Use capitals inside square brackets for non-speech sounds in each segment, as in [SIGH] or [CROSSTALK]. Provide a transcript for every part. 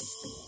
It's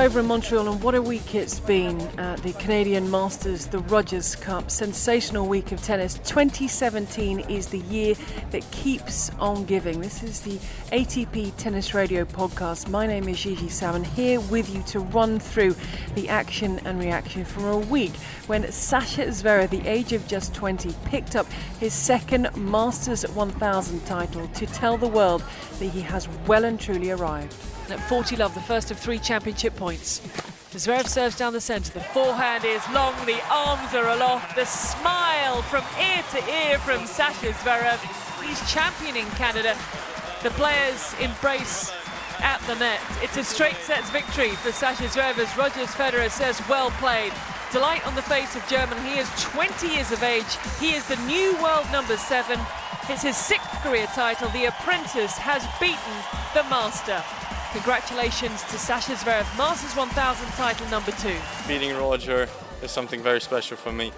over in Montreal, and what a week it's been the Canadian Masters, the Rogers Cup. Sensational week of tennis. 2017 is the year that keeps on giving. This is the ATP Tennis Radio podcast. My name is Gigi Salmon, here with you to run through the action and reaction from a week when Sasha Zverev, the age of just 20, picked up his second Masters 1000 title to tell the world that he has well and truly arrived at 40 love, the first of three championship points. Zverev serves down the centre. The forehand is long, the arms are aloft, the smile from ear to ear from Sasha Zverev. He's championing Canada. The players embrace at the net. It's a straight sets victory for Sasha Zverev as Rogers Federer says, well played. Delight on the face of German. He is 20 years of age. He is the new world number seven. It's his sixth career title. The apprentice has beaten the master. Congratulations to Sasha Zverev, Masters 1000 title number two. Beating Roger is something very special for me.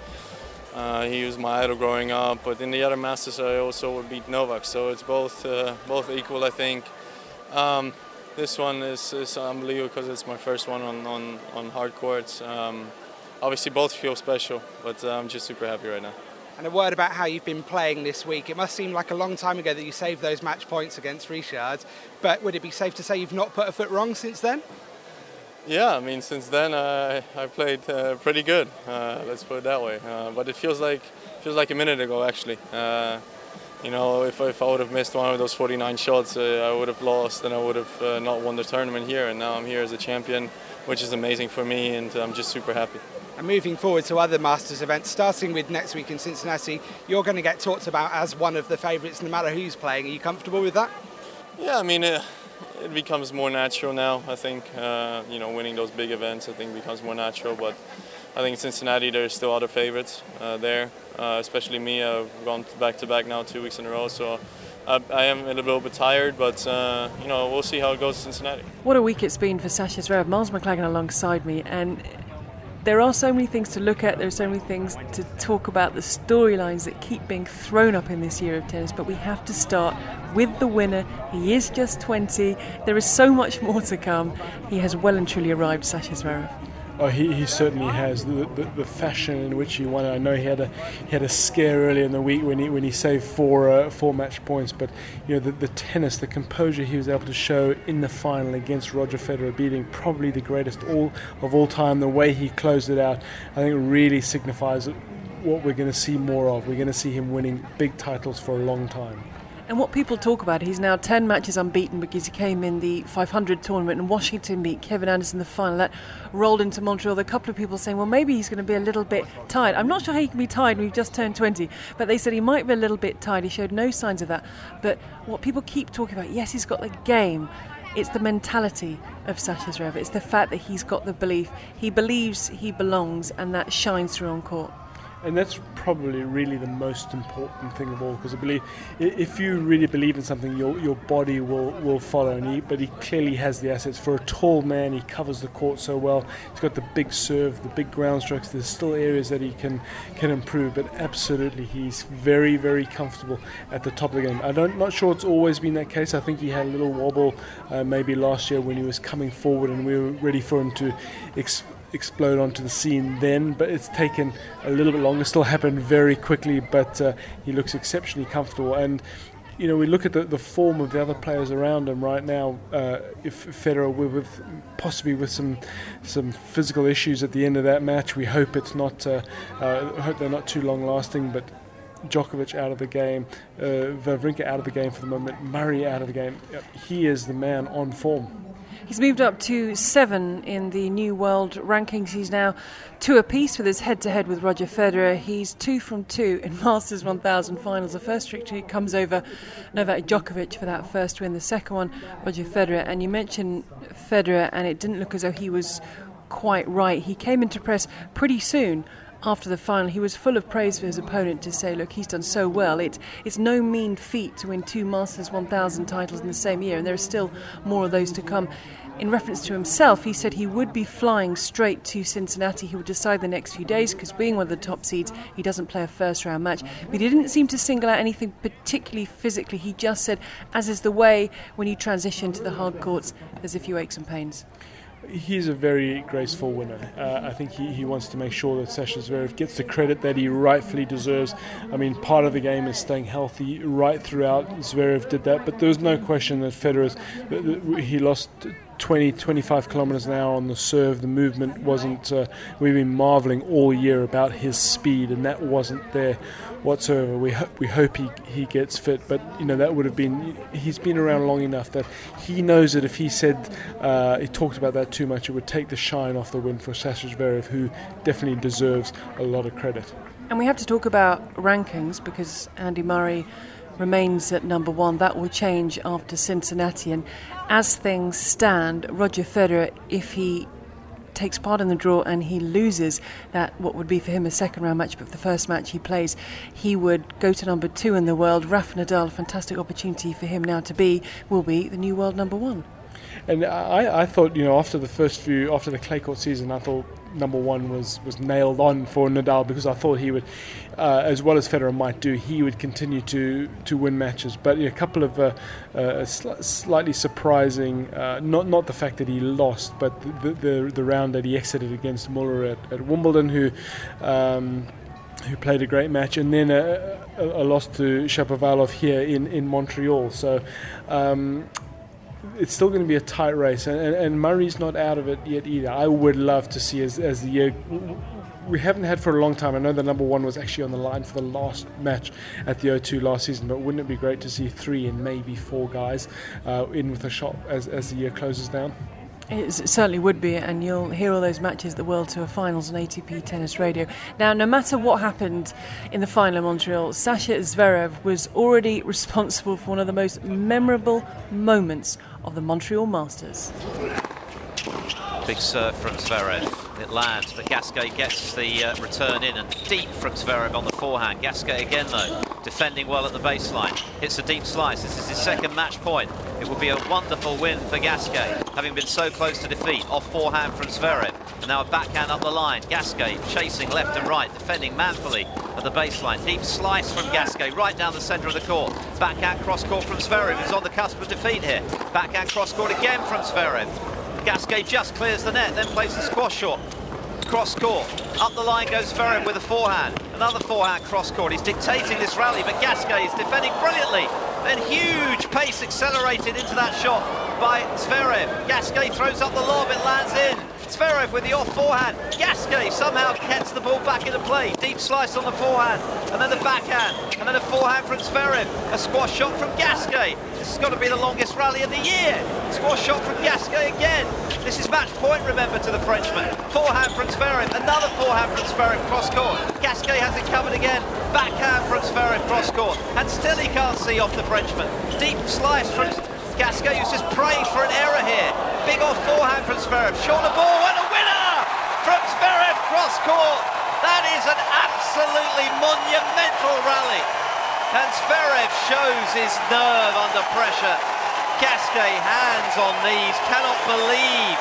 Uh, he was my idol growing up, but in the other Masters I also would beat Novak, so it's both uh, both equal, I think. Um, this one is, is unbelievable because it's my first one on, on, on hard courts. Um, obviously both feel special, but uh, I'm just super happy right now. And a word about how you've been playing this week. It must seem like a long time ago that you saved those match points against Richard, but would it be safe to say you've not put a foot wrong since then? Yeah, I mean, since then uh, I played uh, pretty good. Uh, let's put it that way. Uh, but it feels like feels like a minute ago actually. Uh, you know, if, if I would have missed one of those 49 shots, uh, I would have lost and I would have not won the tournament here. And now I'm here as a champion, which is amazing for me, and I'm just super happy. And moving forward to other Masters events, starting with next week in Cincinnati, you're going to get talked about as one of the favourites no matter who's playing. Are you comfortable with that? Yeah, I mean, it, it becomes more natural now, I think. Uh, you know, winning those big events, I think, becomes more natural. But I think in Cincinnati, there's still other favourites uh, there, uh, especially me. I've gone back to back now two weeks in a row, so I, I am a little bit tired, but uh, you know we'll see how it goes in Cincinnati. What a week it's been for Sasha Zverev. Miles Maclagan alongside me, and there are so many things to look at, there are so many things to talk about, the storylines that keep being thrown up in this year of tennis, but we have to start with the winner. He is just 20. There is so much more to come. He has well and truly arrived, Sasha Zverev. Oh, he, he certainly has. The, the, the, fashion in which he won. I know he had a he had a scare early in the week when he when he saved four uh, four match points, but you know the, the tennis, the composure he was able to show in the final against Roger Federer, beating probably the greatest all of all time. The way he closed it out, I think, really signifies what we're going to see more of. We're going to see him winning big titles for a long time. And what people talk about, he's now 10 matches unbeaten because he came in the 500 tournament and Washington beat Kevin Anderson in the final. That rolled into Montreal. There a couple of people saying, well, maybe he's going to be a little bit tired. I'm not sure how he can be tired when he's just turned 20, but they said he might be a little bit tired. He showed no signs of that. But what people keep talking about, yes, he's got the game. It's the mentality of Sasha Zverev. It's the fact that he's got the belief. He believes he belongs, and that shines through on court and that's probably really the most important thing of all because I believe if you really believe in something your your body will will follow. And he, but he clearly has the assets. For a tall man he covers the court so well. He's got the big serve the big ground strokes there's still areas that he can can improve but absolutely he's very very comfortable at the top of the game. I don't not sure it's always been that case. I think he had a little wobble uh, maybe last year when he was coming forward and we were ready for him to explode onto the scene then, but it's taken a little bit longer. Still happened very quickly, but uh, he looks exceptionally comfortable. And you know, we look at the, the form of the other players around him right now. Uh, if Federer with, with, possibly with some some physical issues at the end of that match, we hope it's not. Uh, uh, hope they're not too long lasting, but. Djokovic out of the game, uh, Wawrinka out of the game for the moment, Murray out of the game. He is the man on form. He's moved up to seven in the new world rankings. He's now two apiece with his head to head with Roger Federer. He's two from two in [LAUGHS] Masters 1000 finals. The first victory comes over Novak Djokovic for that first win, the second one, Roger Federer. And you mentioned Federer, and it didn't look as though he was quite right. He came into press pretty soon after the final, he was full of praise for his opponent to say, look, he's done so well. It, it's no mean feat to win two Masters 1000 titles in the same year, and there are still more of those to come. In reference to himself, he said he would be flying straight to Cincinnati. He would decide the next few days because, being one of the top seeds, he doesn't play a first round match. But he didn't seem to single out anything particularly physically. He just said, as is the way when you transition to the hard courts, there's a few aches and pains he's a very graceful winner. Uh, I think he, he wants to make sure that Sasha Zverev gets the credit that he rightfully deserves. I mean, part of the game is staying healthy right throughout. Zverev did that, but there's no question that Federer's he lost 20, 25 kilometers an hour on the serve. The movement wasn't. Uh, we've been marveling all year about his speed, and that wasn't there whatsoever. We ho- we hope he, he gets fit, but you know that would have been. He's been around long enough that he knows that if he said uh, he talked about that too much, it would take the shine off the win for Sasha Zverev, who definitely deserves a lot of credit. And we have to talk about rankings because Andy Murray remains at number one. That will change after Cincinnati. And as things stand, Roger Federer, if he takes part in the draw and he loses that what would be for him a second round match but the first match he plays he would go to number two in the world Rafa Nadal fantastic opportunity for him now to be will be the new world number one and I, I thought you know after the first few after the clay court season I thought number one was, was nailed on for Nadal because I thought he would, uh, as well as Federer might do, he would continue to, to win matches. But a couple of uh, uh, sl- slightly surprising, uh, not not the fact that he lost, but the, the, the round that he exited against Muller at, at Wimbledon, who. Um, who played a great match, and then a, a, a loss to Shapovalov here in, in Montreal. So um, it's still going to be a tight race, and, and, and, Murray's not out of it yet either. I would love to see as, as the year. We haven't had for a long time. I know the number one was actually on the line for the last match at the O2 last season, but wouldn't it be great to see three and maybe four guys uh, in with a shot as, as the year closes down? It certainly would be, and you'll hear all those matches, the World Tour finals on ATP Tennis Radio. Now, no matter what happened in the final in Montreal, Sasha Zverev was already responsible for one of the most memorable moments of the Montreal Masters. Big serve from Zverev. It lands, but Gasquet gets the uh, return in and deep from Zverev on the forehand. Gasquet again, though, defending well at the baseline. Hits a deep slice. This is his second match point. It will be a wonderful win for Gasquet, having been so close to defeat. Off forehand from Zverev. And now a backhand up the line. Gasquet chasing left and right, defending manfully at the baseline. Deep slice from Gasquet right down the centre of the court. Backhand cross court from Zverev, who's on the cusp of defeat here. Backhand cross court again from Zverev. Gasquet just clears the net, then plays the squash shot. Cross court. Up the line goes Zverev with a forehand. Another forehand cross court. He's dictating this rally, but Gasquet is defending brilliantly. Then huge pace accelerated into that shot by Zverev. Gasquet throws up the lob, it lands in. Zverev with the off forehand. Gasquet somehow gets the ball back into play. Deep slice on the forehand, and then the backhand, and then a forehand from Zverev. A squash shot from Gasquet. This has got to be the longest rally of the year. Squash shot from Gasquet again. This is match point, remember, to the Frenchman. Forehand from Zverev, another forehand from Zverev cross court. Gasquet has it covered again. Backhand from Zverev cross court, and still he can't see off the Frenchman. Deep slice from Gasquet, who's just praying for an error here. Big off forehand from Zverev. Short the ball and a winner from Zverev cross court. That is an absolutely monumental rally. And Zverev shows his nerve under pressure. Gasquet hands on knees, cannot believe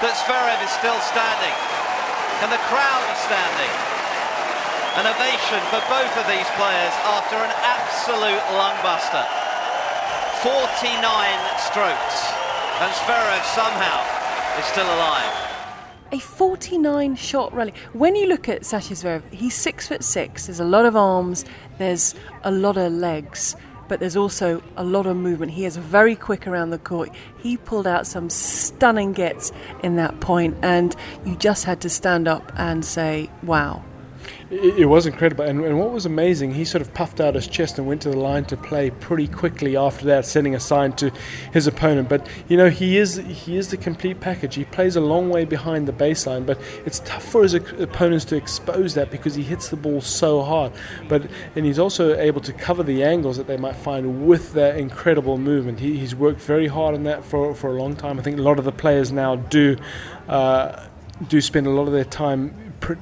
that Zverev is still standing. And the crowd are standing. An ovation for both of these players after an absolute lungbuster. 49 strokes, and Zverev somehow is still alive. A 49 shot rally. When you look at Sasha Zverev, he's six foot six. There's a lot of arms. There's a lot of legs but there's also a lot of movement. He is very quick around the court. He pulled out some stunning gets in that point, and you just had to stand up and say, wow. It, was incredible, and, and, what was amazing, he sort of puffed out his chest and went to the line to play pretty quickly after that, sending a sign to his opponent. But you know, he is he is the complete package. He plays a long way behind the baseline, but it's tough for his opponents to expose that because he hits the ball so hard. But and he's also able to cover the angles that they might find with that incredible movement. He, he's worked very hard on that for for a long time. I think a lot of the players now do. Uh, do spend a lot of their time pr-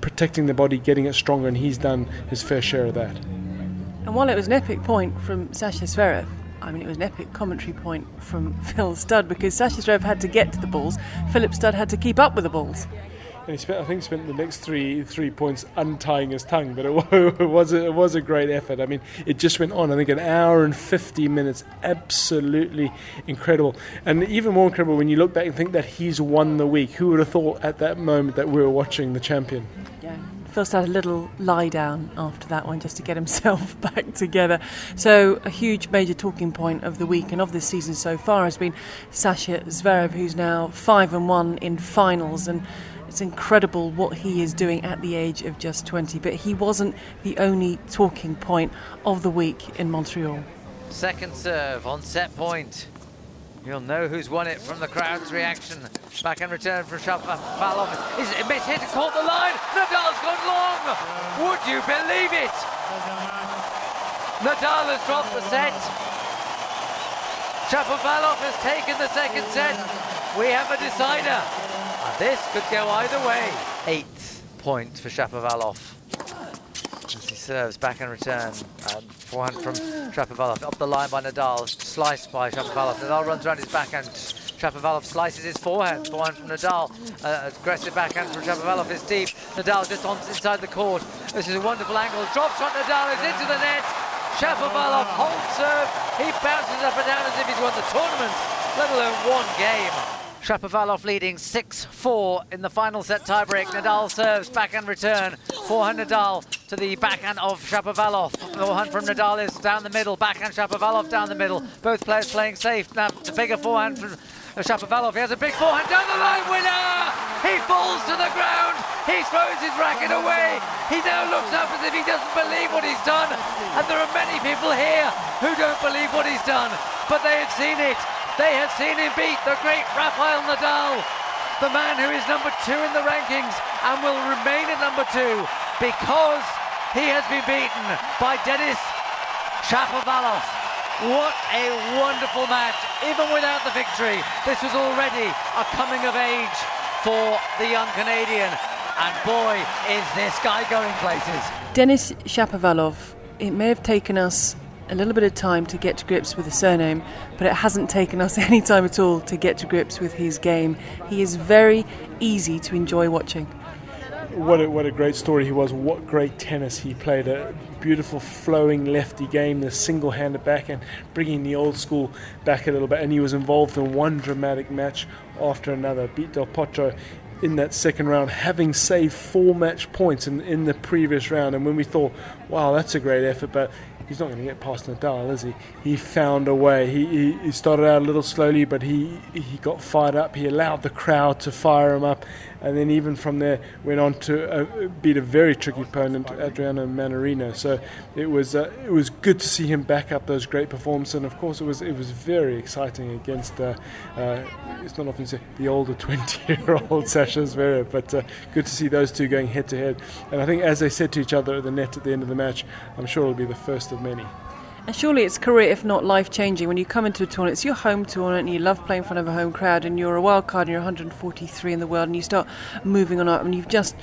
protecting the body, getting it stronger, and he's done his fair share of that. And while it was an epic point from Sasha Zverev, I mean, it was an epic commentary point from [LAUGHS] Phil Studd because Sasha Zverev had to get to the balls. Philip Studd had to keep up with the balls. And he spent, I think, spent the next three three points untying his tongue, but [LAUGHS] it, was a, it was a great effort. I mean, it just went on. I think an hour and fifty minutes, absolutely incredible, and even more incredible when you look back and think that he's won the week. Who would have thought at that moment that we were watching the champion? Yeah. First had a little lie down after that one just to get [LAUGHS] himself back together. So a huge major talking point of the week and of this season so far has been Sasha Zverev, who's now five and one in finals and it's incredible what he is doing at the age of just 20, but he wasn't the only talking point of the week in Montreal. Second serve on set point. You'll know who's won it from the crowd's reaction. Back in return for Shapovalov. Is it miss hit? Caught the line. Nadal's gone long. Would you believe it? Nadal has dropped the set. Shapovalov has taken the second set. We have a decider. This could go either way. Eighth point for Shapovalov. As he serves back in return. Um, forehand from Shapovalov. Up the line by Nadal. Sliced by Shapovalov. Nadal runs around his backhand. Shapovalov slices his forehand. Forehand from Nadal. Uh, aggressive backhand from Shapovalov is deep. Nadal just on inside the court. This is a wonderful angle. Drops shot Nadal is into the net. Shapovalov holds serve. He bounces up and down as if he's won the tournament, let alone one game. Shapovalov leading 6-4 in the final set tiebreak. Nadal serves backhand return. Forehand Nadal to the backhand of Shapovalov. Forehand from Nadal is down the middle. Backhand Shapovalov down the middle. Both players playing safe. Now the bigger forehand from Shapovalov. He has a big forehand down the line. Winner! He falls to the ground. He throws his racket away. He now looks up as if he doesn't believe what he's done. And there are many people here who don't believe what he's done. But they have seen it. They have seen him beat the great Rafael Nadal, the man who is number two in the rankings and will remain at number two because he has been beaten by Denis Shapovalov. What a wonderful match, even without the victory. This was already a coming of age for the young Canadian. And boy, is this guy going places. Denis Shapovalov, it may have taken us a little bit of time to get to grips with the surname, but it hasn't taken us [LAUGHS] any time at all to get to grips with his game. He is very easy to enjoy watching. What a, what a great story he was. What great tennis he played. A beautiful flowing lefty game, the single handed backhand, bringing the old school back a little bit. And he was involved in one dramatic match after another. Beat Del Potro in that second round, having saved four match points in, in the previous round. And when we thought, wow, that's a great effort, but he's not going to get past Nadal, is he? He found a way. He, he, he, started out a little slowly, but he, he got fired up. He allowed the crowd to fire him up, and then even from there went on to uh, beat a very tricky opponent, Adriano Mannarino. So it was uh, it was good to see him back up those great performances, and of course it was it was very exciting against. Uh, uh it's not often say the older [LAUGHS] 20-year-old Sasha Zverev, but uh, good to see those two going head to head. And I think as they said to each other at the net at the end of the match, I'm sure it'll be the first of many. And surely it's career, if not life changing, when you come into a tournament. It's your home tournament and you love playing in front of a home crowd and you're a wild card and you're 143 in the world and you start moving on up and you've just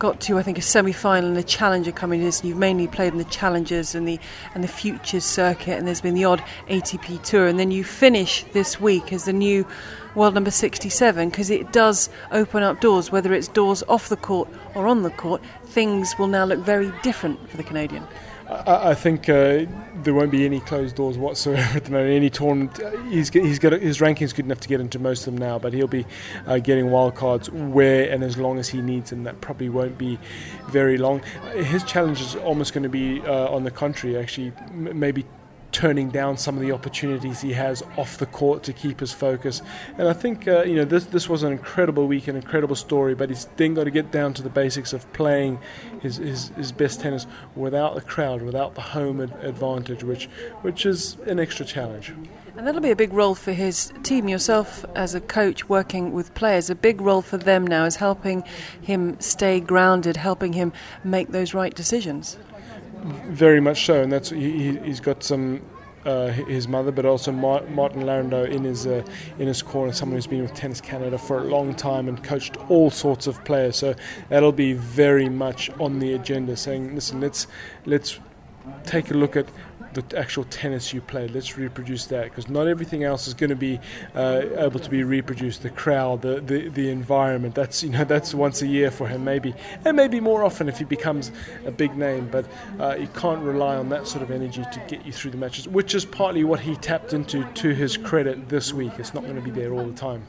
got to I think a semi-final and a challenger coming in. So you've mainly played in the challengers and the and the futures circuit and there's been the odd ATP tour and then you finish this week as the new world number 67 because it does open up doors whether it's doors off the court or on the court things will now look very different for the Canadian. I, think uh, there won't be any closed doors whatsoever at the moment. Any tournament, he's he's got his ranking's good enough to get into most of them now, but he'll be uh, getting wildcards where and as long as he needs them. That probably won't be very long. His challenge is almost going to be uh, on the contrary, actually, m- maybe turning down some of the opportunities he has off the court to keep his focus. And I think uh, you know this this was an incredible week, an incredible story, but he's then got to get down to the basics of playing his, his, his best tennis without the crowd, without the home ad- advantage, which which is an extra challenge. And that'll be a big role for his team. Yourself, as a coach working with players, a big role for them now is helping him stay grounded, helping him make those right decisions very much so, and that's he, has got some uh, his mother, but also Martin Laurendeau in his uh, in his corner, someone who's been with Tennis Canada for a long time and coached all sorts of players. So that'll be very much on the agenda. Saying, listen, let's let's take a look at the actual tennis you played. Let's reproduce that because not everything else is going to be uh, able to be reproduced. The crowd, the, the the environment. That's you know that's once a year for him, maybe, and maybe more often if he becomes a big name. But uh, you can't rely on that sort of energy to get you through the matches, which is partly what he tapped into. To his credit, this week, it's not going to be there all the time.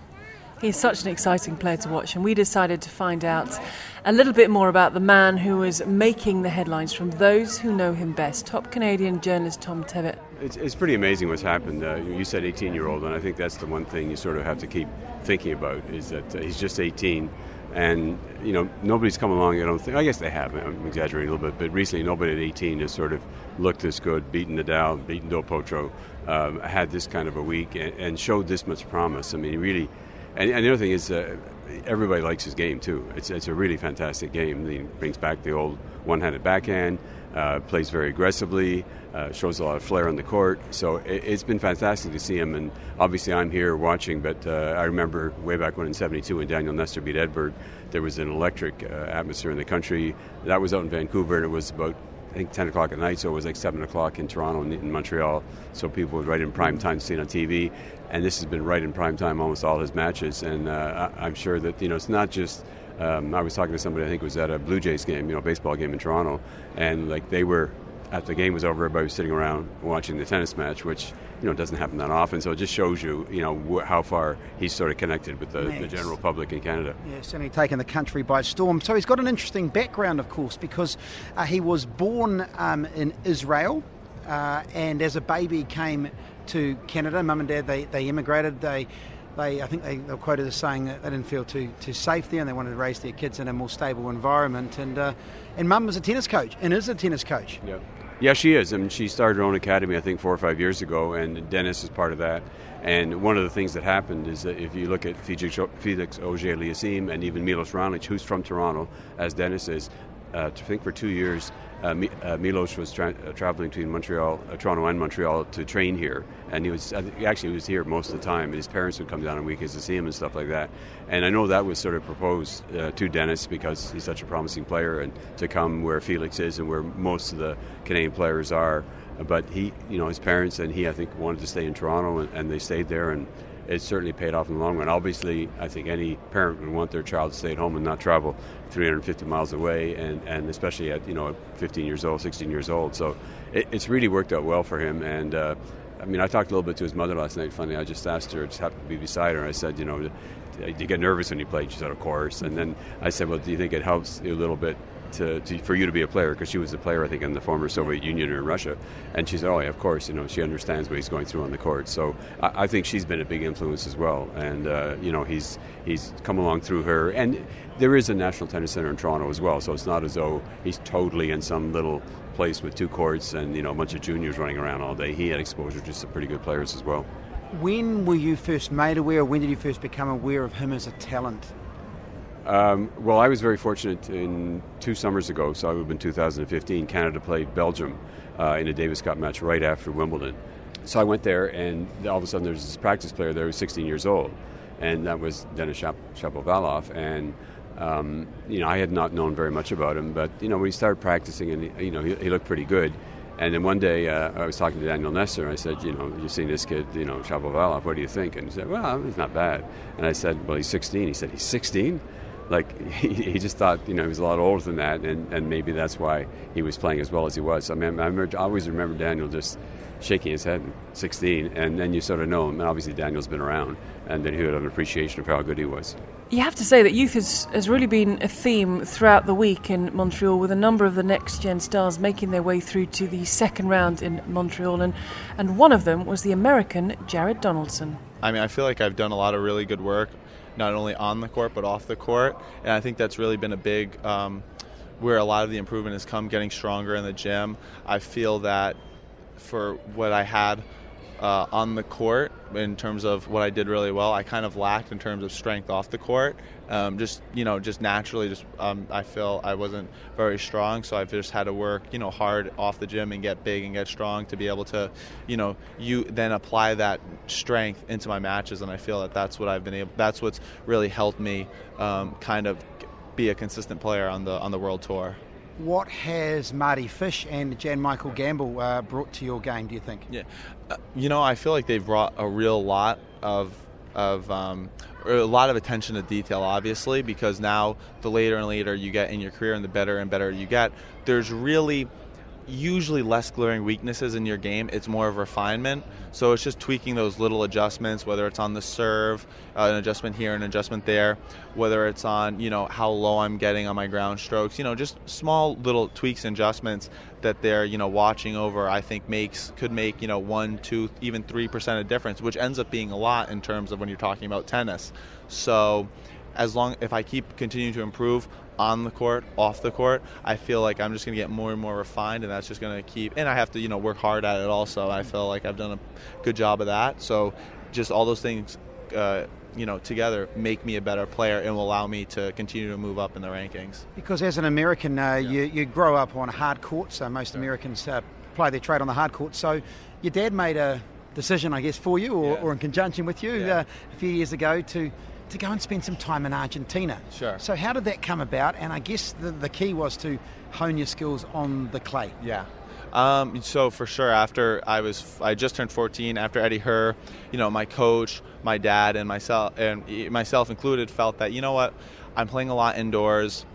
He's such an exciting player to watch, and we decided to find out a little bit more about the man who is making the headlines from those who know him best. Top Canadian journalist Tom Tebbutt. It's, it's pretty amazing what's happened. Uh, you said 18 year old, and I think that's the one thing you sort of have to keep thinking about is that uh, he's just 18. And you know nobody's come along. I don't think. I guess they have. I'm exaggerating a little bit, but recently nobody at 18 has sort of looked this good, beaten Nadal, beaten Del Potro, um, had this kind of a week, and, and, showed this much promise. I mean, he really and, and the other thing is, uh, everybody likes his game too. It's, it's a really fantastic game. He brings back the old one-handed backhand, uh, plays very aggressively, uh, shows a lot of flair on the court. So it, has been fantastic to see him. And obviously, I'm here watching. But uh, I remember way back when in '72 when Daniel Nestor beat Edberg, there was an electric uh, atmosphere in the country. That was out in Vancouver, and it was about I think 10 o'clock at night, so it was like 7 o'clock in Toronto and in Montreal. So people would right in prime time see on TV. And this has been right in prime time almost all his matches. And uh, I'm sure that, you know, it's not just. Um, I was talking to somebody I think was at a Blue Jays game, you know, baseball game in Toronto, and like they were after the game was over, everybody was sitting around watching the tennis match, which you know doesn't happen that often. So it just shows you, you know, wh- how far he's sort of connected with the, the, general public in Canada. Yeah, certainly taken the country by storm. So he's got an interesting background, of course, because uh, he was born um, in Israel, uh, and as a baby came to Canada. Mum and Dad they they immigrated. They they, I think they, they were quoted as saying that they didn't feel too too safe there, and they wanted to raise their kids in a more stable environment. And uh, and Mum was a tennis coach, and is a tennis coach. Yeah. Yeah, she is. I mean, she started her own academy, I think, four or five years ago, and Denis is part of that. And one of the things that happened is that if you look at Felix, Felix Auger-Aliassime and even Milos Raonic, who's from Toronto, as Denis is, uh, I think for two years, Milos was tra- uh, traveling between Montreal, uh, Toronto, and Montreal to train here, and he was actually he was here most of the time. And his parents would come down on weekends to see him and stuff like that. And I know that was sort of proposed uh, to Denis because he's such a promising player, and to come where Felix is and where most of the Canadian players are. But he, you know, his parents and he, I think, wanted to stay in Toronto, and, and they stayed there and it certainly paid off in the long run. Obviously, I think any parent would want their child to stay at home and not travel 350 miles away, and, and especially at you know 15 years old, 16 years old. So it, it's really worked out well for him. And uh, I mean, I talked a little bit to his mother last night. Funny, I just asked her, just happened to be beside her. I said, you know, do you get nervous when you play? She said, of course. And then I said, well, do you think it helps a little bit to, to, for you to be a player because she was a player I think in the former Soviet Union or in Russia. And she said oh yeah of course you know she understands what he's going through on the court. So I, I think she's been a big influence as well. And uh, you know he's he's come along through her. And there is a national tennis center in Toronto as well so it's not as though he's totally in some little place with two courts and you know a bunch of juniors running around all day. He had exposure to some pretty good players as well. When were you first made aware when did you first become aware of him as a talent um, well, I was very fortunate in two summers ago, so I would have been 2015. Canada played Belgium uh, in a Davis Cup match right after Wimbledon. So I went there, and all of a sudden there's this practice player there who's 16 years old, and that was Denis Shap- Shapovalov. And um, you know, I had not known very much about him, but you know, when he started practicing, and you know, he, he looked pretty good. And then one day uh, I was talking to Daniel Nestor, and I said, you know, you've seen this kid, you know, Shapovalov, what do you think? And he said, well, he's not bad. And I said, well, he's 16. He said, he's 16? Like [LAUGHS] he, he, just thought you know he was a lot older than that, and, and maybe that's why he was playing as well as he was. I mean, I, remember, I always remember Daniel just shaking his head, 16, and then you sort of know him. And obviously, Daniel's been around, and then he would have an appreciation of how good he was. You have to say that youth has, has really been a theme throughout the week in Montreal, with a number of the next gen stars making their way through to the second round in Montreal, and, and one of them was the American Jared Donaldson. I mean, I feel like I've done a lot of really good work not only on the court but off the court. And I think that's really been a big um, where a lot of the improvement has come, getting stronger in the gym. I feel that for what I had uh, on the court in terms of what I did really well. I kind of lacked in terms of strength off the court. Um, just you know, just naturally, just um, I feel I wasn't very strong, so I've just had to work you know hard off the gym and get big and get strong to be able to, you know, you then apply that strength into my matches, and I feel that that's what I've been able. That's what's really helped me um, kind of be a consistent player on the on the world tour. What has Mardy Fish and Jan Michael Gambill uh, brought to your game? Do you think? Yeah, uh, you know, I feel like they've brought a real lot of of um, a lot of attention to detail, obviously, because now the later and later you get in your career and the better and better you get, there's really usually less glaring weaknesses in your game. It's more of refinement. So it's just tweaking those little adjustments, whether it's on the serve, uh, an adjustment here, an adjustment there, whether it's on you know how low I'm getting on my ground strokes. You know, just small little tweaks and adjustments that they're you know watching over. I think makes could make you know one, two, even three percent of difference, which ends up being a lot in terms of when you're talking about tennis. So as long if I keep continuing to improve, on the court, off the court, I feel like I'm just going to get more and more refined, and that's just going to keep. And I have to, you know, work hard at it. Also, I feel like I've done a good job of that. So, just all those things, uh, you know, together make me a better player and will allow me to continue to move up in the rankings. Because as an American, uh, yeah. you you grow up on a hard courts. So most yeah. Americans uh, play their trade on the hard court. So, your dad made a decision, I guess, for you, or, yeah. or in conjunction with you, uh, a few years ago to to go and spend some time in Argentina. Sure. So how did that come about? And I guess the, the key was to hone your skills on the clay. Yeah. Um, so for sure, after I was, I just turned 14. After Eddie Herr, you know, my coach, my dad, and myself, and myself included, felt that you know what, I'm playing a lot indoors.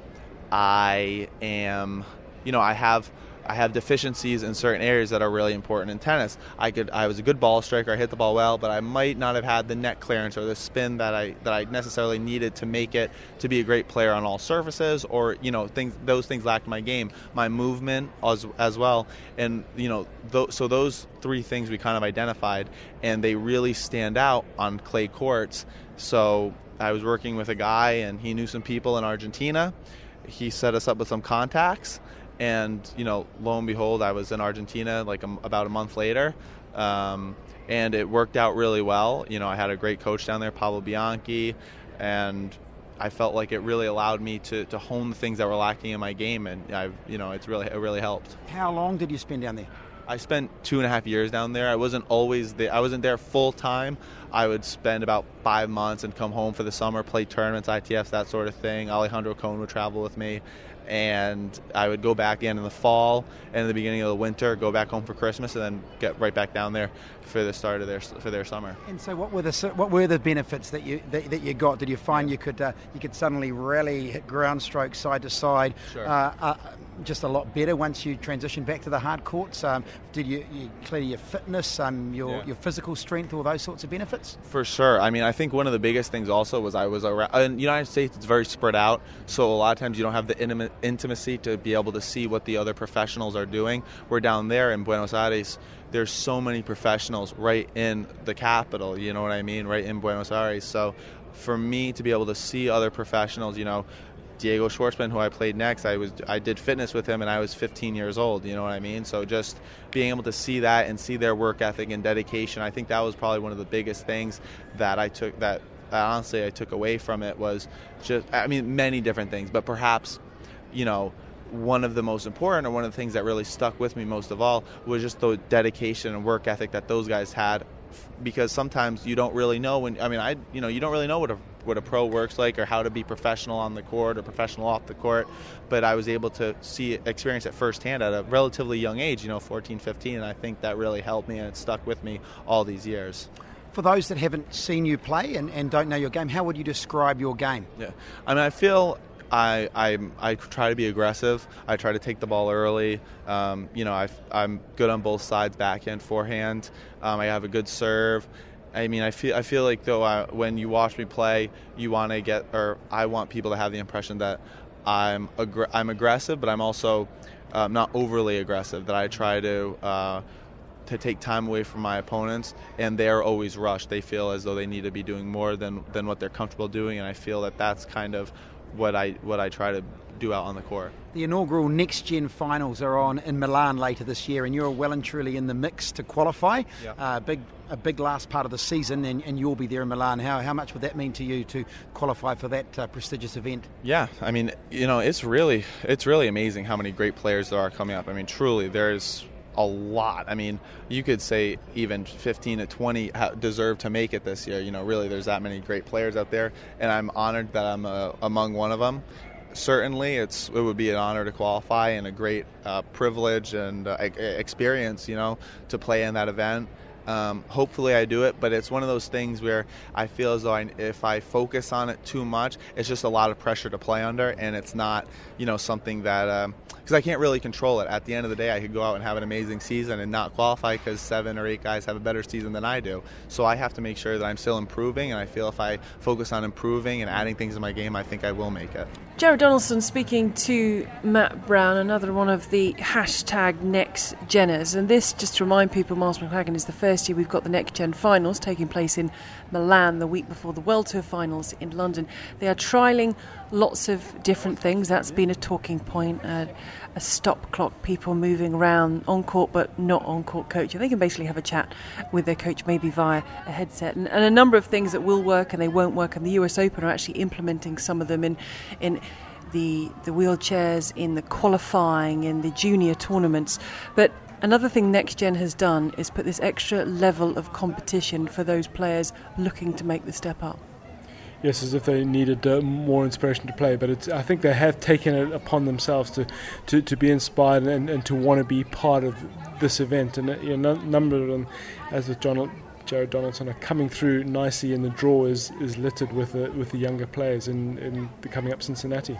I am, you know, I have I have deficiencies in certain areas that are really important in tennis. I could I was a good ball striker, I hit the ball well, but I might not have had the net clearance or the spin that I that I necessarily needed to make it to be a great player on all surfaces or you know things those things lacked my game, my movement as as well. And you know th- so those three things we kind of identified and they really stand out on clay courts. So I was working with a guy and he knew some people in Argentina. He set us up with some contacts and you know, lo and behold, I was in Argentina like a, about a month later, um, and it worked out really well. You know, I had a great coach down there, Pablo Bianchi, and I felt like it really allowed me to, to hone the things that were lacking in my game, and I've you know, it's really it really helped. How long did you spend down there? I spent two and a half years down there. I wasn't always there. I wasn't there full time. I would spend about five months and come home for the summer, play tournaments, ITFs, that sort of thing. Alejandro Cohn would travel with me, and I would go back in in the fall and the beginning of the winter, go back home for Christmas, and then get right back down there for the start of their for their summer. And so, what were the what were the benefits that you that, that you got? Did you find you could uh, you could suddenly rally, hit ground strokes side to side? Sure. Uh, uh, just a lot better once you transition back to the hard courts. Um, did you, you clear your fitness, um, your yeah. your physical strength, all those sorts of benefits? For sure. I mean, I think one of the biggest things also was I was around. In the United States, it's very spread out, so a lot of times you don't have the intimate, intimacy to be able to see what the other professionals are doing. We're down there in Buenos Aires. There's so many professionals right in the capital. You know what I mean? Right in Buenos Aires. So for me to be able to see other professionals, you know, Diego Schwartzman, who I played next, I was I did fitness with him, and I was 15 years old. You know what I mean? So just being able to see that and see their work ethic and dedication, I think that was probably one of the biggest things that I took that, that honestly I took away from it was just I mean many different things, but perhaps you know one of the most important or one of the things that really stuck with me most of all was just the dedication and work ethic that those guys had. Because sometimes you don't really know when I mean I you know you don't really know what a what a pro works like or how to be professional on the court or professional off the court but I was able to see experience it firsthand at a relatively young age you know 14 15 and I think that really helped me and it stuck with me all these years. For those that haven't seen you play and, and don't know your game how would you describe your game? Yeah. I mean I feel I, I, I try to be aggressive. I try to take the ball early. Um, you know, I, I'm good on both sides, backhand, forehand. Um, I have a good serve. I mean, I feel I feel like though I, when you watch me play, you want to get or I want people to have the impression that I'm aggr- I'm aggressive, but I'm also um, not overly aggressive. That I try to. Uh, to take time away from my opponents, and they're always rushed. They feel as though they need to be doing more than, than what they're comfortable doing, and I feel that that's kind of what I what I try to do out on the court. The inaugural Next Gen finals are on in Milan later this year, and you're well and truly in the mix to qualify. Yeah. Uh, big, a big last part of the season, and, and you'll be there in Milan. How, how much would that mean to you to qualify for that uh, prestigious event? Yeah, I mean, you know, it's really it's really amazing how many great players there are coming up. I mean, truly, there's a lot. I mean, you could say even 15 to 20 deserve to make it this year. You know, really, there's that many great players out there, and I'm honored that I'm uh, among one of them certainly it's it would be an honor to qualify and a great uh, privilege and uh, experience you know to play in that event um, hopefully I do it, but it's one of those things where I feel as though I, if I focus on it too much, it's just a lot of pressure to play under, and it's not, you know, something that because um, I can't really control it. At the end of the day, I could go out and have an amazing season and not qualify because seven or eight guys have a better season than I do. So I have to make sure that I'm still improving, and I feel if I focus on improving and adding things to my game, I think I will make it. Jared Donaldson speaking to Matt Brown, another one of the hashtag next geners, and this just to remind people, Miles Maclagan is the first first year, we've got the Next Gen finals taking place in Milan the week before the World Tour finals in London. They are trialling lots of different things. That's been a talking point. Uh, a stop clock, people moving around on court but not on court coaching. They can basically have a chat with their coach, maybe via a headset, and, and a number of things that will work and they won't work. And the US Open are actually implementing some of them in in the the wheelchairs in the qualifying in the junior tournaments. But Another thing Next Gen has done is put this extra level of competition for those players looking to make the step up. Yes, as if they needed uh, more inspiration to play, but I think they have taken it upon themselves to, to, to be inspired and, and to want to be part of this event. And a you know, number of them, as with John, Jared Donaldson, are coming through nicely, and the draw is, is littered with the, with the younger players in, in the coming up Cincinnati.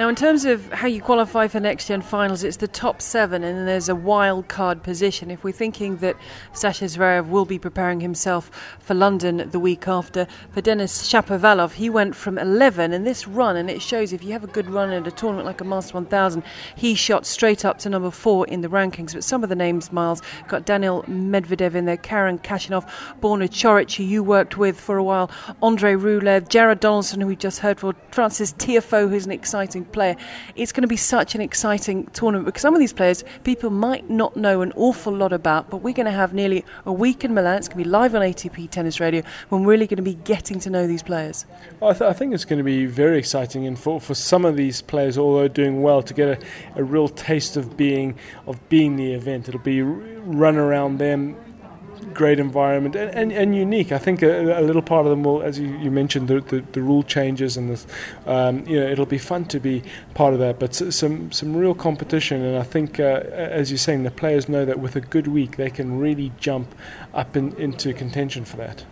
Now, in terms of how you qualify for next gen finals, it's the top seven, and there's a wild card position. If we're thinking that Sasha Zverev will be preparing himself for London the week after, for Denis Shapovalov, he went from 11 in this run, and it shows if you have a good run at a tournament like a Master 1000, he shot straight up to number four in the rankings. But some of the names, Miles, got Daniil Medvedev in there, Karen Khachanov, Borna Coric, who you worked with for a while, Andre Rublev, Jared Donaldson, who we just heard for, Frances Tiafoe, who's an exciting player. It's going to be such an exciting tournament because some of these players people might not know an awful lot about, but we're going to have nearly a week in Milan. It's going to be live on ATP Tennis Radio when we're really going to be getting to know these players. Well, I, th- I, think it's going to be very exciting, and for, for some of these players, although doing well, to get a, a real taste of being of being the event. It'll be run around them great environment and, and, and unique. I think a, a, little part of them will, as you, you mentioned, the, the, the, rule changes and this, um, you know, it'll be fun to be part of that. But some some real competition, and I think, uh, as you're saying, the players know that with a good week they can really jump up in, into contention for that.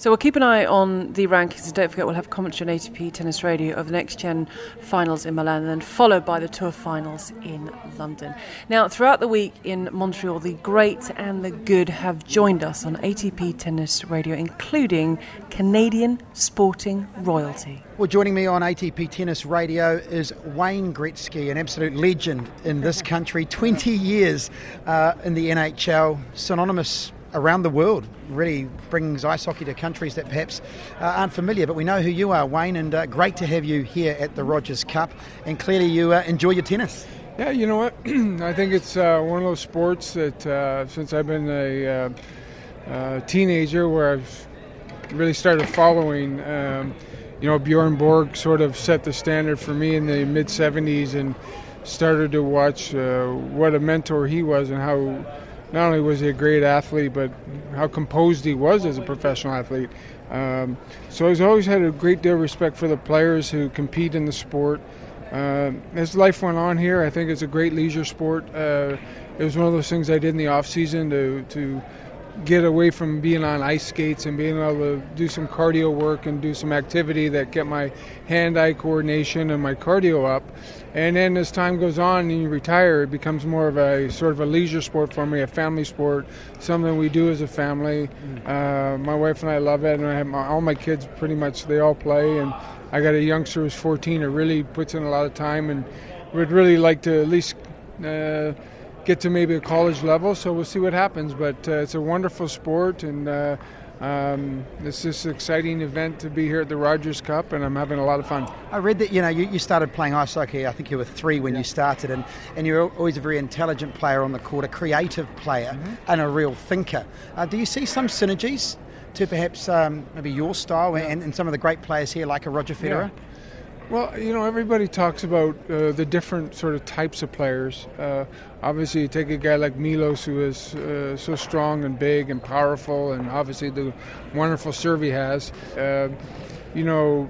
So we'll keep an eye on the rankings and don't forget we'll have commentary on ATP Tennis Radio of the next gen finals in Milan and then followed by the tour finals in London. Now throughout the week in Montreal the great and the good have joined us on ATP Tennis Radio including Canadian sporting royalty. Well, joining me on ATP Tennis Radio is Wayne Gretzky, an absolute legend in this country. 20 years uh, in the NHL, synonymous around the world. Really brings ice hockey to countries that perhaps uh, aren't familiar. But we know who you are, Wayne, and uh, great to have you here at the Rogers Cup. And clearly, you uh, enjoy your tennis. Yeah, you know what? [CLEARS THROAT] I think it's uh, one of those sports that uh, since I've been a uh, teenager, where I've really started following. Um, you know, Bjorn Borg sort of set the standard for me in the mid 70s and started to watch what a mentor he was and how not only was he a great athlete, but how composed he was as a professional athlete. Um, so he's always had a great deal of respect for the players who compete in the sport. Uh, as life went on here, I think it's a great leisure sport. Uh, it was one of those things I did in the off season to to get away from being on ice skates and being able to do some cardio work and do some activity that get my hand-eye coordination and my cardio up. And then as time goes on and you retire, it becomes more of a sort of a leisure sport for me, a family sport, something we do as a family. Mm. Uh, my wife and I love it, and I have my, all my kids pretty much they all play. And I got a youngster who's 14 who really puts in a lot of time and would really like to at least. Uh, get to maybe a college level. So we'll see what happens. But uh, it's a wonderful sport, and uh, Um, it's just an exciting event to be here at the Rogers Cup, and I'm having a lot of fun. I read that you know you, you started playing ice hockey. I think you were three when you started, and, and you're always a very intelligent player on the court, a creative player, Mm-hmm. and a real thinker. Uh, do you see some synergies to perhaps um, maybe your style and, and some of the great players here, like a Roger Federer? Well, you know, everybody talks about uh, the different sort of types of players. Uh, obviously, you take a guy like Milos, who is uh, so strong and big and powerful, and obviously the wonderful serve he has. Uh, you know,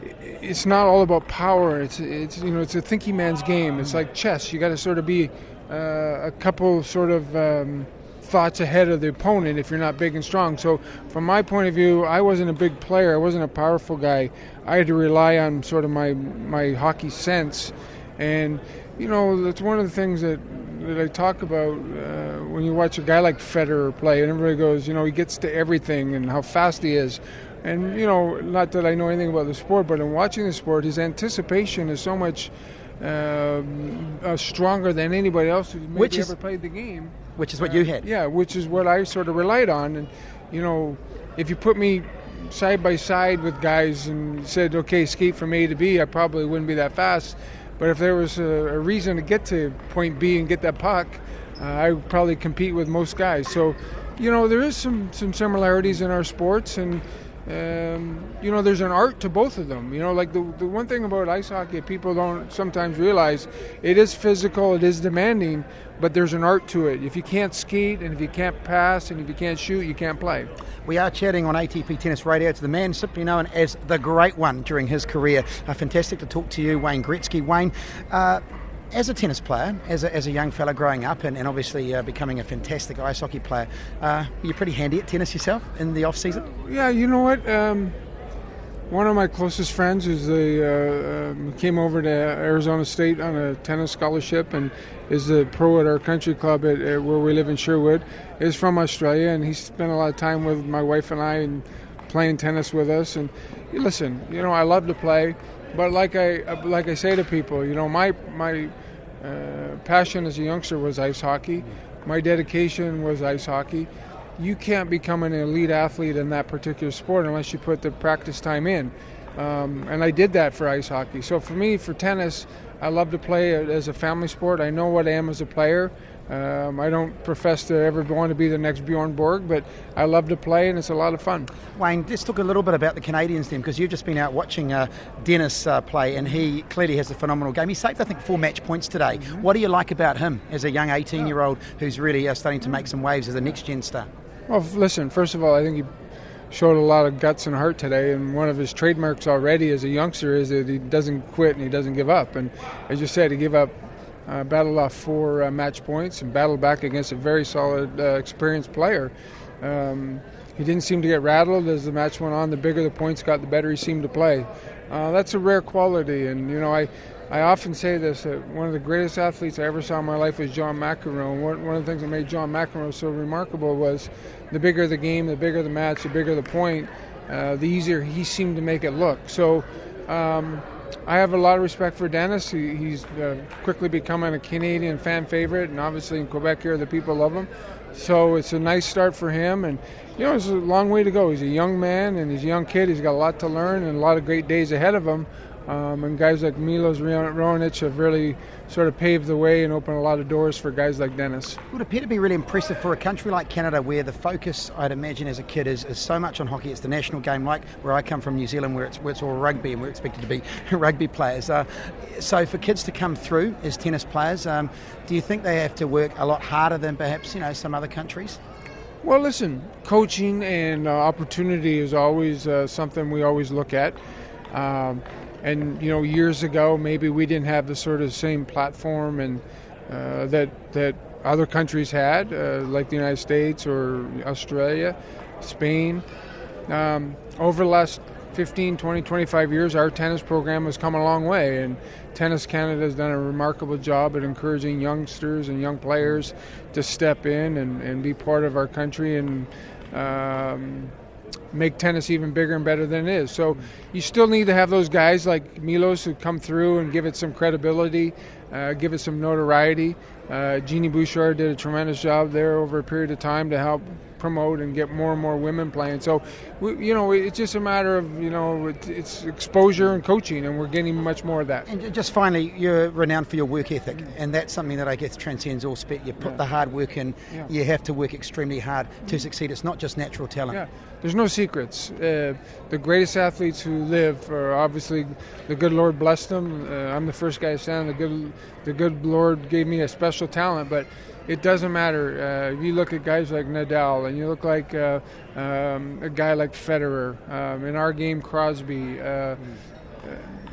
it's not all about power. It's it's you know it's a thinking man's game. It's like chess. You got to sort of be uh, a couple sort of um, thoughts ahead of the opponent if you're not big and strong. So from my point of view, I wasn't a big player. I wasn't a powerful guy. I had to rely on sort of my my hockey sense, and you know that's one of the things that that I talk about uh, when you watch a guy like Federer play, and everybody goes, you know, he gets to everything and how fast he is. And you know, not that I know anything about the sport, but in watching the sport, his anticipation is so much um, uh, stronger than anybody else who's maybe Which is- ever played the game. Which is what you had. Yeah, which is what I sort of relied on. And you know, if you put me side by side with guys and said, "Okay, skate from A to B," I probably wouldn't be that fast. But if there was a, a reason to get to point B and get that puck, uh, I would probably compete with most guys. So, you know, there is some some similarities in our sports, and um, you know, there's an art to both of them. You know, like the the one thing about ice hockey people don't sometimes realize, it is physical, it is demanding, but there's an art to it. If you can't skate and if you can't pass and if you can't shoot, you can't play. We are chatting on ATP Tennis Radio to the man simply known as the Great One during his career. Uh, fantastic to talk to you, Wayne Gretzky. Wayne, uh, as a tennis player, as a, as a young fella growing up and, and obviously uh, becoming a fantastic ice hockey player, uh, you're pretty handy at tennis yourself in the off season? Yeah, you know what? Um, one of my closest friends is the uh, um, came over to Arizona State on a tennis scholarship and is the pro at our country club at, at where we live in Sherwood. Is from Australia and he spent a lot of time with my wife and I and playing tennis with us. And listen, you know, I love to play, but like I like I say to people, you know, my my uh, passion as a youngster was ice hockey. My dedication was ice hockey. You can't become an elite athlete in that particular sport unless you put the practice time in. Um, and I did that for ice hockey. So for me, for tennis, I love to play as a family sport. I know what I am as a player. Um, I don't profess to ever want to be the next Bjorn Borg, but I love to play and it's a lot of fun. Wayne, let's talk a little bit about the Canadians then, because you've just been out watching uh, Denis uh, play, and he clearly has a phenomenal game. He saved, I think, four match points today. What do you like about him as a young 18 year old who's really uh, starting to make some waves as a next gen star? Well, listen, first of all, I think he showed a lot of guts and heart today, and one of his trademarks already as a youngster is that he doesn't quit and he doesn't give up. And as you said, he gave up, uh, battled off four uh, match points and battled back against a very solid, uh, experienced player. Um, he didn't seem to get rattled as the match went on. The bigger the points got, the better he seemed to play. Uh, that's a rare quality, and you know I. I often say this that one of the greatest athletes I ever saw in my life was John McEnroe. One, one of the things that made John McEnroe so remarkable was the bigger the game, the bigger the match, the bigger the point, uh, the easier he seemed to make it look. So um, I have a lot of respect for Denis. He, he's uh, quickly becoming a Canadian fan favorite, and obviously in Quebec here, the people love him. So it's a nice start for him, and you know it's a long way to go. He's a young man and he's a young kid. He's got a lot to learn and a lot of great days ahead of him. Um, and guys like Milos Raonic have really sort of paved the way and opened a lot of doors for guys like Denis. It would appear to be really impressive for a country like Canada, where the focus, I'd imagine, as a kid, is, is so much on hockey. It's the national game, like where I come from, New Zealand, where it's, where it's all rugby and we're expected to be [LAUGHS] rugby players. Uh, so, for kids to come through as tennis players, um, do you think they have to work a lot harder than perhaps you know some other countries? Well, listen, coaching and uh, opportunity is always uh, something we always look at. Um, and you know, years ago, maybe we didn't have the sort of same platform and uh, that that other countries had, uh, like the United States or Australia, Spain. Um, over the last 15, 20, 25 years, our tennis program has come a long way, and Tennis Canada has done a remarkable job at encouraging youngsters and young players to step in and, and be part of our country and um, make tennis even bigger and better than it is. So you still need to have those guys like Milos who come through and give it some credibility, uh, give it some notoriety. Uh, Genie Bouchard did a tremendous job there over a period of time to help promote and get more and more women playing. So, we, you know, it's just a matter of you know it's exposure and coaching, and we're getting much more of that. And just finally, you're renowned for your work ethic, and that's something that I guess transcends all sport. You put yeah. the hard work in. Yeah. You have to work extremely hard to succeed. It's not just natural talent. Yeah. There's no secrets. Uh, the greatest athletes who live are obviously the good Lord blessed them. Uh, I'm the first guy to stand. The good, the good Lord gave me a special talent, but it doesn't matter. Uh, you look at guys like Nadal, and you look like uh, um, a guy like Federer. Um, in our game, Crosby. Uh,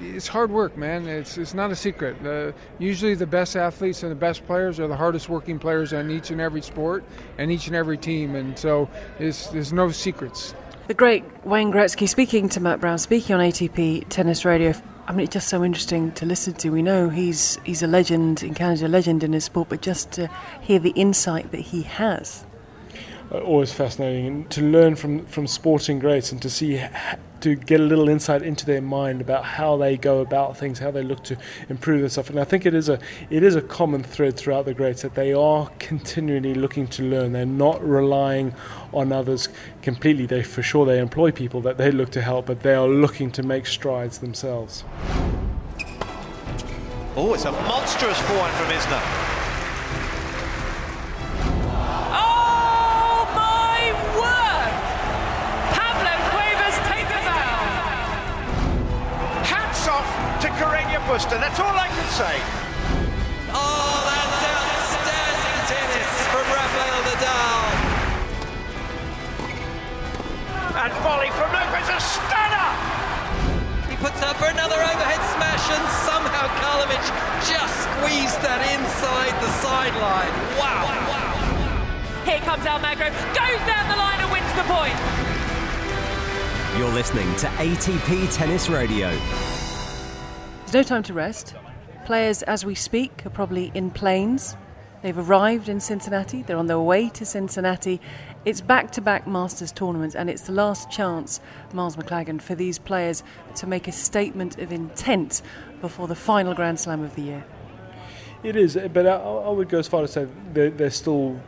it's hard work, man. It's it's not a secret. Uh, usually, the best athletes and the best players are the hardest working players on each and every sport and each and every team, and so there's no secrets. The great Wayne Gretzky speaking to Matt Brown, speaking on ATP Tennis Radio. I mean, it's just so interesting to listen to. We know he's he's a legend in Canada, a legend in his sport, but just to hear the insight that he has. Uh, always fascinating, and to learn from from sporting greats and to see to get a little insight into their mind about how they go about things, how they look to improve themselves. And I think it is a it is a common thread throughout the greats that they are continually looking to learn. They're not relying on others completely. They for sure they employ people that they look to help, but they are looking to make strides themselves. Oh, it's a monstrous forehand from Isner. Blockbuster. That's all I can say. Oh, that's outstanding tennis from Rafael Nadal. And volley from Lopez, a stunner! He puts up for another overhead smash, and somehow Karlovic just squeezed that inside the sideline. Wow. wow. Here comes Almagro, goes down the line and wins the point. You're listening to ATP Tennis Radio. There's no time to rest. Players, as we speak, are probably in planes. They've arrived in Cincinnati. They're on their way to Cincinnati. It's back to back Masters tournaments, and it's the last chance, Miles Maclagan, for these players to make a statement of intent before the final Grand Slam of the year. It is, but I, I would go as far as to say they're, they're still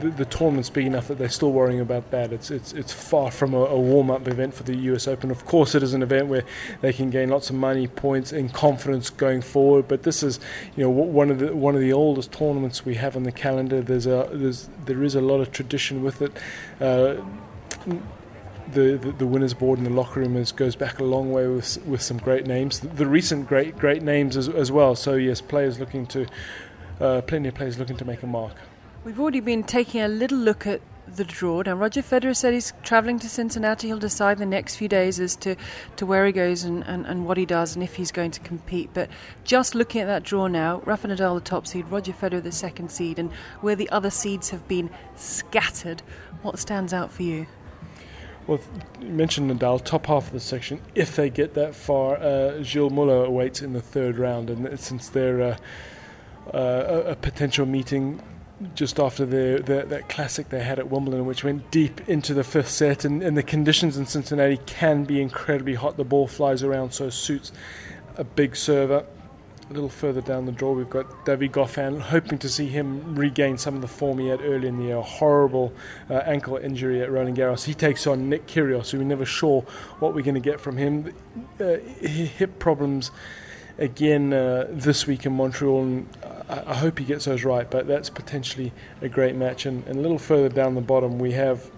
the, the, tournament's big enough that they're still worrying about that. It's it's it's far from a, a warm up event for the U.S. Open. Of course, it is an event where they can gain lots of money, points, and confidence going forward. But this is, you know, one of the one of the oldest tournaments we have on the calendar. There's a there's there is a lot of tradition with it. Uh, the, the, the, winners board in the locker room is, goes back a long way with with some great names. The, the recent great great names as, as well. So yes, players looking to uh, plenty of players looking to make a mark. We've already been taking a little look at the draw. Now, Roger Federer said he's travelling to Cincinnati. He'll decide the next few days as to, to where he goes and, and, and what he does and if he's going to compete. But just looking at that draw now, Rafa Nadal the top seed, Roger Federer the second seed, and where the other seeds have been scattered, what stands out for you? Well, you mentioned Nadal, top half of the section. If they get that far, uh, Gilles Muller awaits in the third round, and since they're uh, uh, a potential meeting just after the, the, that classic they had at Wimbledon, which went deep into the fifth set, and, and, the conditions in Cincinnati can be incredibly hot. The ball flies around, so suits a big server. A little further down the draw, we've got David Goffin, hoping to see him regain some of the form he had early in the year. A horrible uh, ankle injury at Roland Garros. He takes on Nick Kyrgios, so we're never sure what we're going to get from him. Uh, hip problems again uh, this week in Montreal, and I, hope he gets those right. But that's potentially a great match. And, and a little further down the bottom, we have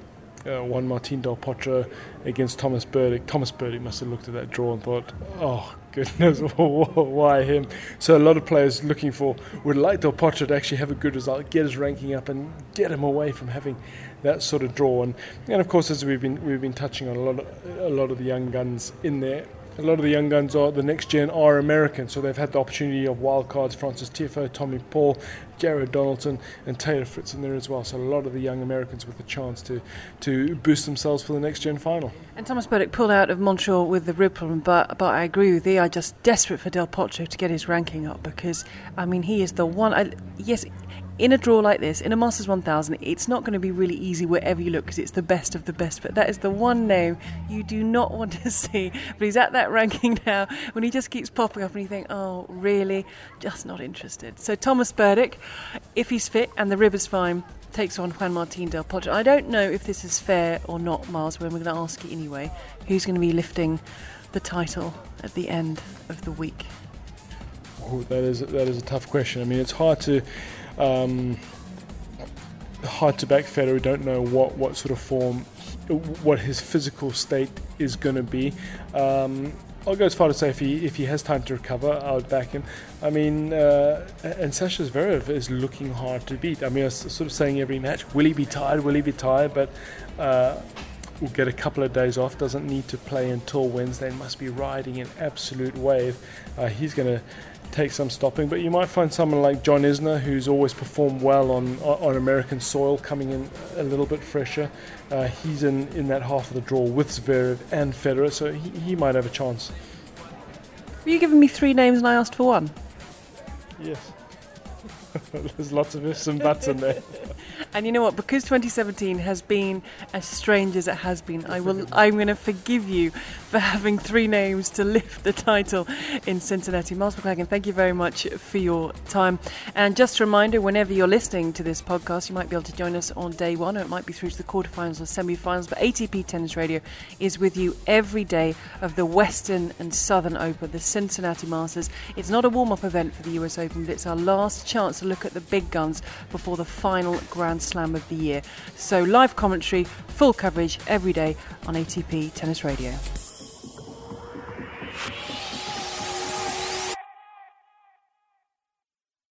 uh, Juan Martin Del Potro against Tomas Berdych. Tomas Berdych must have looked at that draw and thought, oh, goodness, [LAUGHS] why him? So a lot of players looking for would like Del Potro to actually have a good result, get his ranking up, and get him away from having that sort of draw. And, and of course, as we've been we've been touching on a lot of, a lot of the young guns in there a lot of the young guns are the next gen are American, so they've had the opportunity of wild cards. Frances Tiafoe, Tommy Paul, Jared Donaldson, and Taylor Fritz in there as well. So a lot of the young Americans with the chance to to boost themselves for the next gen final. And Tomas Berdych pulled out of Montreal with the rib problem, but but I agree with you. I just desperate for Del Potro to get his ranking up because I mean he is the one. I, yes, in a draw like this, in a Masters 1000, it's not going to be really easy wherever you look because it's the best of the best. But that is the one name you do not [LAUGHS] want to see. But he's at that ranking now when he just keeps popping up and you think, oh, really? Just not interested. So Tomas Berdych, if he's fit and the river's fine, takes on Juan Martin del Potro. I don't know if this is fair or not, Mars, when we're going to ask you anyway. Who's going to be lifting the title at the end of the week? Oh, that is that is a tough question. I mean, it's hard to um, hard to back Federer. We don't know what what sort of form, what his physical state is going to be. Um, I'll go as far to say if he if he has time to recover, I would back him. I mean, uh, and Sasha Zverev is looking hard to beat. I mean, I was sort of saying every match, will he be tired? Will he be tired? But uh, will get a couple of days off. Doesn't need to play until Wednesday. Must be riding an absolute wave. Uh, he's going to take some stopping, but you might find someone like John Isner, who's always performed well on on American soil, coming in a little bit fresher. Uh, he's in, in that half of the draw with Zverev and Federer, so he, he might have a chance. Were you giving me three names and I asked for one? Yes. [LAUGHS] There's lots of ifs and buts in there. [LAUGHS] And you know what? Because 2017 has been as strange as it has been, I will. I'm going to forgive you for having three names to lift the title in Cincinnati. Miles Maclagan, thank you very much for your time. And just a reminder, whenever you're listening to this podcast, you might be able to join us on day one, or it might be through to the quarterfinals or semi-finals. But ATP Tennis Radio is with you every day of the Western and Southern Open, the Cincinnati Masters. It's not a warm-up event for the US Open, but it's our last chance to look at the big guns before the final Grand Slam of the year. So live commentary, full coverage every day on ATP Tennis Radio.